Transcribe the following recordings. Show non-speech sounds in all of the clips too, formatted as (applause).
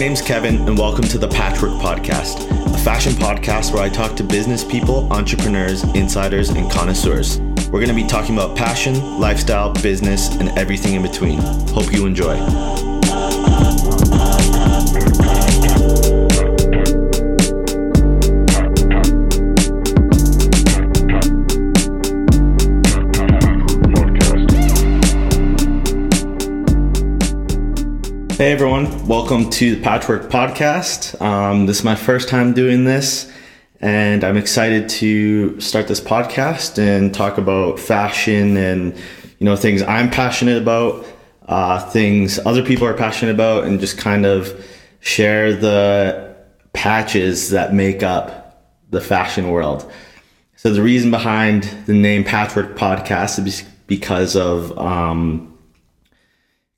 name's Kevin, and welcome to the Patchwork Podcast, a fashion podcast where I talk to business people, entrepreneurs, insiders, and connoisseurs. We're going to be talking about passion, lifestyle, business, and everything in between. Hope you enjoy. Everyone, welcome to the Patchwork Podcast. Um, this is my first time doing this, and I'm excited to start this podcast and talk about fashion and you know things I'm passionate about, uh, things other people are passionate about, and just kind of share the patches that make up the fashion world. So the reason behind the name Patchwork Podcast is because of um,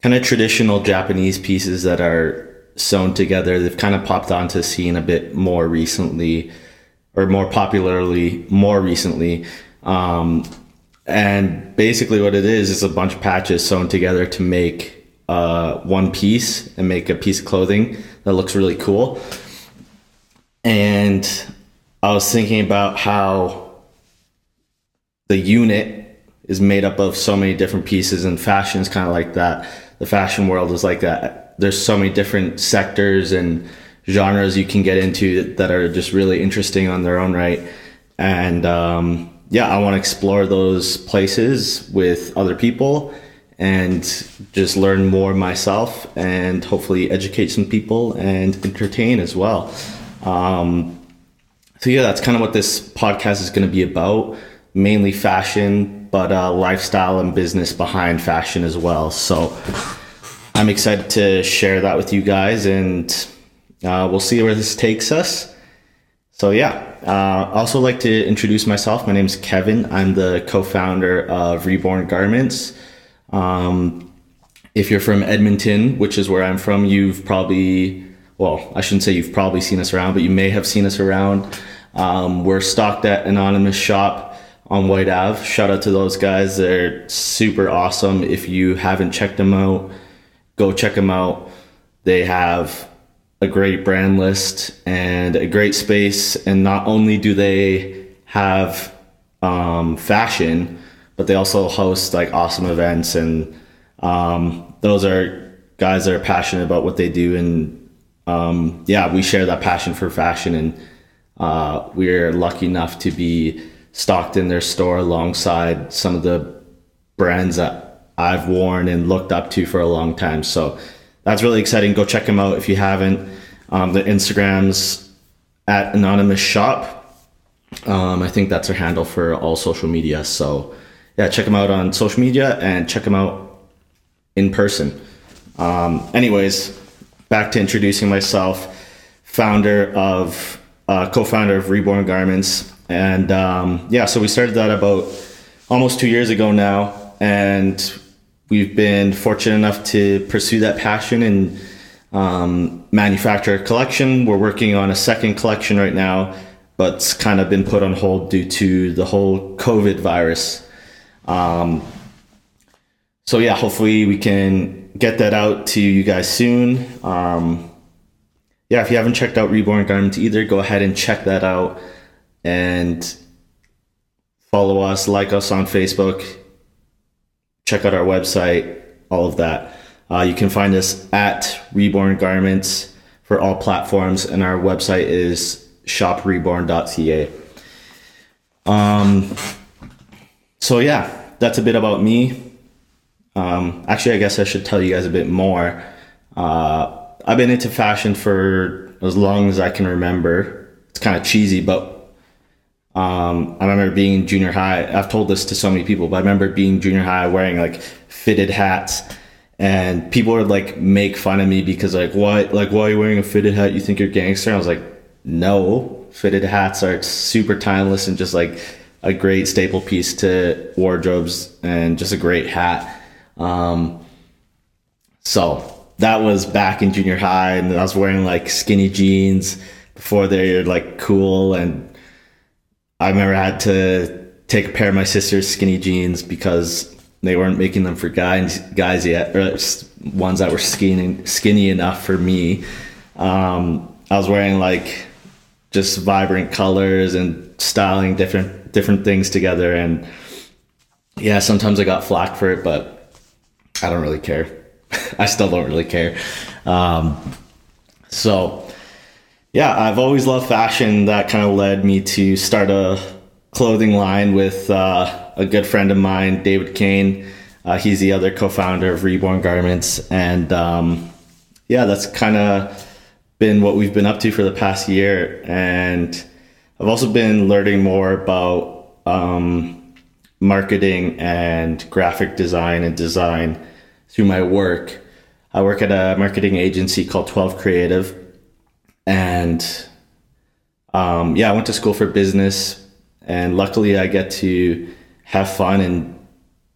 kind of traditional Japanese pieces that are sewn together. They've kind of popped onto the scene a bit more recently, or more popularly, more recently. Um, and basically, what it is is a bunch of patches sewn together to make uh, one piece and make a piece of clothing that looks really cool. And I was thinking about how the unit is made up of so many different pieces, and fashion is kind of like that the fashion world is like that. There's so many different sectors and genres you can get into that are just really interesting on their own right. And um, yeah, I want to explore those places with other people and just learn more myself and hopefully educate some people and entertain as well. Um, so yeah, that's kind of what this podcast is going to be about. Mainly fashion, but uh, lifestyle and business behind fashion as well. So I'm excited to share that with you guys, and uh, we'll see where this takes us. So yeah, uh, also like to introduce myself. My name is Kevin. I'm the co-founder of Reborn Garments. Um, if you're from Edmonton, which is where I'm from, you've probably well, I shouldn't say you've probably seen us around, but you may have seen us around. Um, we're stocked at Anonymous Shop on Whyte Ave. Shout out to those guys. They're super awesome. If you haven't checked them out, go check them out. They have a great brand list and a great space. And not only do they have um, fashion, but they also host like awesome events. And um, those are guys that are passionate about what they do. And um, yeah, we share that passion for fashion. And uh, we're lucky enough to be stocked in their store alongside some of the brands that I've worn and looked up to for a long time. So that's really exciting. Go check them out if you haven't. Um, the Instagrams at Anonymous Shop. Um, I think that's their handle for all social media. So yeah, check them out on social media and check them out in person. Um, anyways, back to introducing myself. Founder of, uh, co-founder of Reborn Garments and um, yeah, so we started that about almost two years ago now, and we've been fortunate enough to pursue that passion and um, manufacture a collection. We're working on a second collection right now, but it's kind of been put on hold due to the whole COVID virus. Um, so yeah, hopefully we can get that out to you guys soon. Um, yeah, if you haven't checked out Reborn Garments either, go ahead and check that out and follow us, like us on Facebook, check out our website, all of that. Uh, you can find us at Reborn Garments for all platforms, and our website is shopreborn.ca. Um, so yeah, that's a bit about me. Um, actually, I guess I should tell you guys a bit more. Uh, I've been into fashion for as long as I can remember. It's kind of cheesy, but um, I remember being in junior high. I've told this to so many people, but I remember being junior high wearing like fitted hats, and people would like make fun of me because like why like why are you wearing a fitted hat? You think you're gangster? I was like, no, fitted hats are super timeless and just like a great staple piece to wardrobes and just a great hat. Um, so that was back in junior high, and I was wearing like skinny jeans before they're like cool and I remember I had to take a pair of my sister's skinny jeans because they weren't making them for guys guys yet, or ones that were skinny skinny enough for me. Um, I was wearing like just vibrant colors and styling different different things together, and yeah, sometimes I got flack for it, but I don't really care. (laughs) I still don't really care. Um, so yeah, I've always loved fashion. That kind of led me to start a clothing line with uh, a good friend of mine, David Kane. Uh, he's the other co-founder of Reborn Garments, and um, yeah, that's kind of been what we've been up to for the past year. And I've also been learning more about um, marketing and graphic design and design through my work. I work at a marketing agency called Twelve Creative, and um, yeah, I went to school for business, and luckily I get to have fun and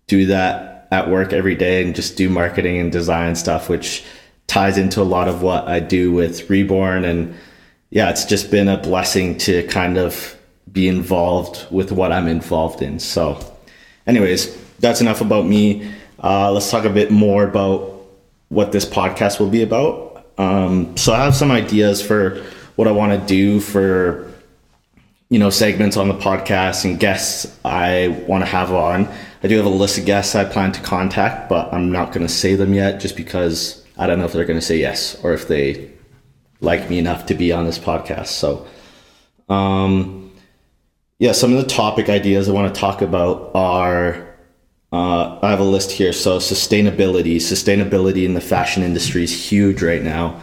do that at work every day and just do marketing and design stuff, which ties into a lot of what I do with Reborn. And yeah, it's just been a blessing to kind of be involved with what I'm involved in. So, anyways, that's enough about me. Uh, let's talk a bit more about what this podcast will be about. Um, so, I have some ideas for what I want to do for you know segments on the podcast and guests I want to have on. I do have a list of guests I plan to contact, but I'm not going to say them yet just because I don't know if they're going to say yes or if they like me enough to be on this podcast. So, um, yeah, some of the topic ideas I want to talk about are uh, I have a list here. So, sustainability, sustainability in the fashion industry is huge right now.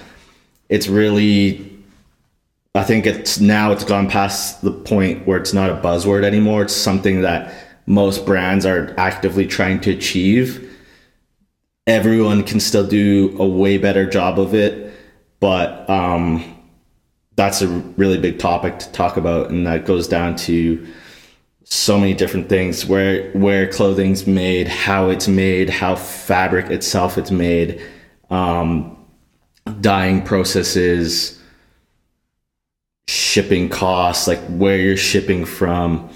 It's really I think it's now it's gone past the point where it's not a buzzword anymore. It's something that most brands are actively trying to achieve. Everyone can still do a way better job of it, but um, that's a really big topic to talk about, and that goes down to so many different things where where clothing's made, how it's made, how fabric itself it's made, um, dyeing processes shipping costs, like where you're shipping from,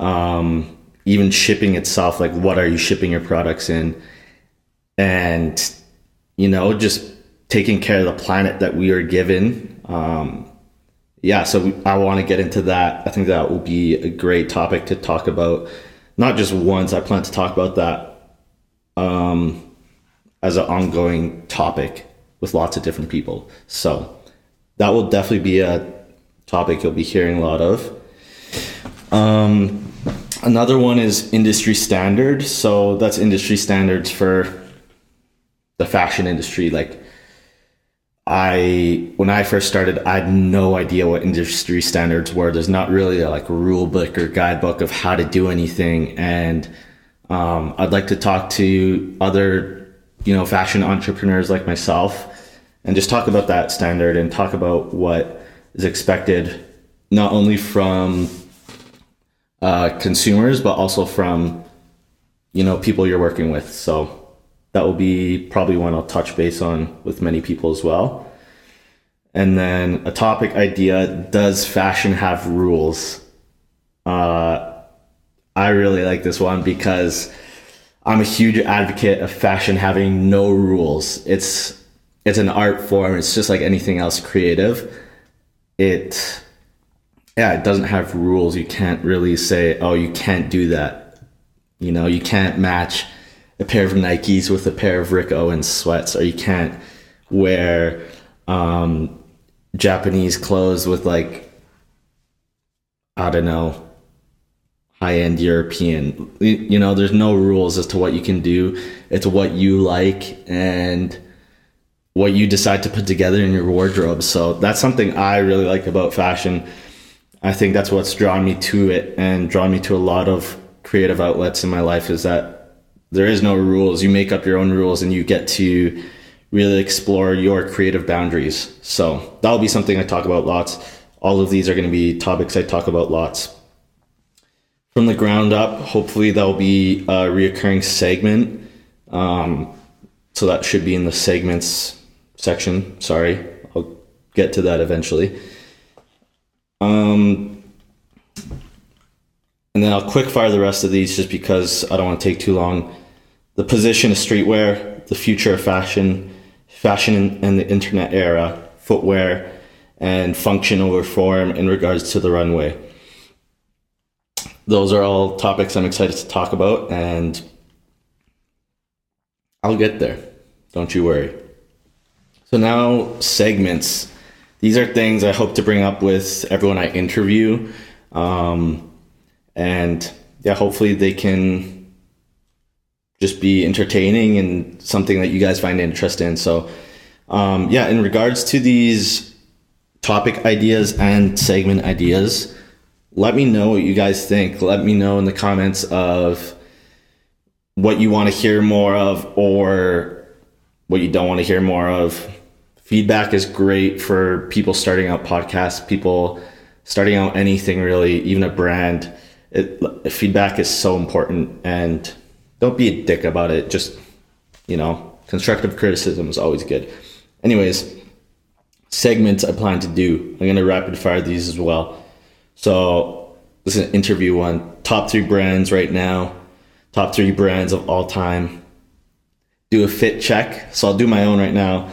um, even shipping itself, like what are you shipping your products in, and you know, just taking care of the planet that we are given. Um, yeah, so I want to get into that. I think that will be a great topic to talk about. Not just once. I plan to talk about that um, as an ongoing topic with lots of different people. So that will definitely be a topic you'll be hearing a lot of. Um, another one is industry standard. So that's industry standards for the fashion industry. Like I, when I first started, I had no idea what industry standards were. There's not really a like rule book or guidebook of how to do anything. And um, I'd like to talk to other, you know, fashion entrepreneurs like myself and just talk about that standard and talk about what is expected not only from uh, consumers but also from you know people you're working with. So that will be probably one I'll touch base on with many people as well. And then a topic idea: Does fashion have rules? Uh, I really like this one because I'm a huge advocate of fashion having no rules. It's it's an art form. It's just like anything else creative it yeah it doesn't have rules you can't really say oh you can't do that you know you can't match a pair of nikes with a pair of rick owens sweats or you can't wear um, japanese clothes with like i don't know high-end european you know there's no rules as to what you can do it's what you like and what you decide to put together in your wardrobe. So that's something I really like about fashion. I think that's what's drawn me to it and drawn me to a lot of creative outlets in my life is that there is no rules. You make up your own rules and you get to really explore your creative boundaries. So that'll be something I talk about lots. All of these are going to be topics I talk about lots. From the ground up, hopefully that'll be a reoccurring segment. Um, so that should be in the segments section. Sorry, I'll get to that eventually. Um, and then I'll quick fire the rest of these just because I don't want to take too long. The position of streetwear, the future of fashion, fashion in, in the internet era, footwear, and function over form in regards to the runway. Those are all topics I'm excited to talk about, and I'll get there. Don't you worry. So, now segments. These are things I hope to bring up with everyone I interview. Um, and yeah, hopefully they can just be entertaining and something that you guys find interest in. So, um, yeah, in regards to these topic ideas and segment ideas, let me know what you guys think. Let me know in the comments of what you want to hear more of or what you don't want to hear more of. Feedback is great for people starting out podcasts, people starting out anything really, even a brand. It, feedback is so important and don't be a dick about it. Just, you know, constructive criticism is always good. Anyways, segments I plan to do. I'm to rapid fire these as well. So, this is an interview one. Top three brands right now top three brands of all time. Do a fit check. So I'll do my own right now.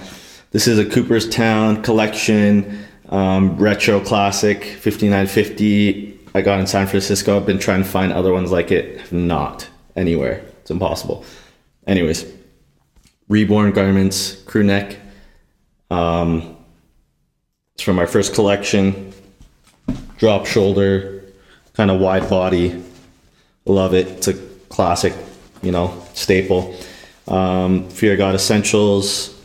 This is a Cooperstown collection, um, retro classic 5950. I got in San Francisco. I've been trying to find other ones like it. Not anywhere. It's impossible. Anyways, reborn garments, crew neck. Um, it's from our first collection. Drop shoulder, kind of wide body. Love it. It's a classic, you know, staple. Um, Fear God Essentials,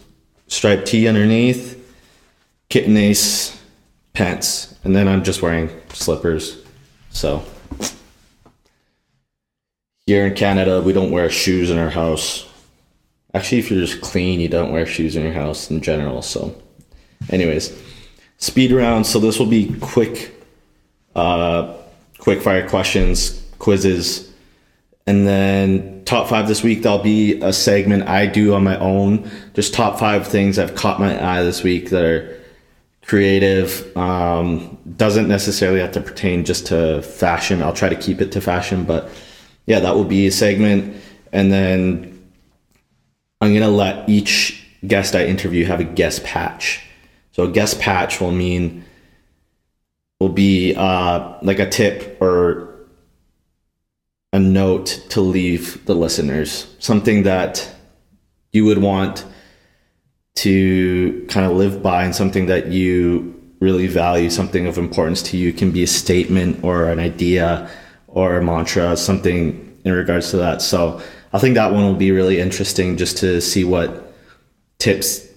striped tee underneath, kitten ace pants, and then I'm just wearing slippers. So here in Canada, we don't wear shoes in our house. Actually, if you're just clean, you don't wear shoes in your house in general. So, anyways, speed round. So this will be quick, uh, quick fire questions, quizzes and then top five this week, there'll be a segment I do on my own. Just top five things have caught my eye this week that are creative. Um, doesn't necessarily have to pertain just to fashion. I'll try to keep it to fashion, but yeah, that will be a segment. And then I'm going to let each guest I interview have a guest patch. So a guest patch will mean, will be uh, like a tip or a note to leave the listeners, something that you would want to kind of live by and something that you really value, something of importance to you can be a statement or an idea or mantra, something in regards to that. So I think that one will be really interesting just to see what tips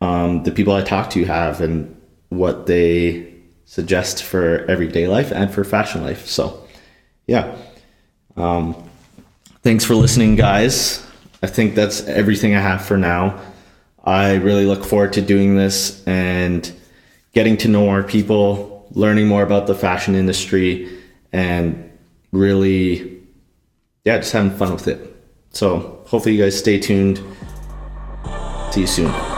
um, the people I talk to have and what they suggest for everyday life and for fashion life. So, yeah. Um, thanks for listening, guys. I think that's everything I have for now. I really look forward to doing this and getting to know more people, learning more about the fashion industry, and really, yeah, just having fun with it. So, hopefully, you guys stay tuned. See you soon.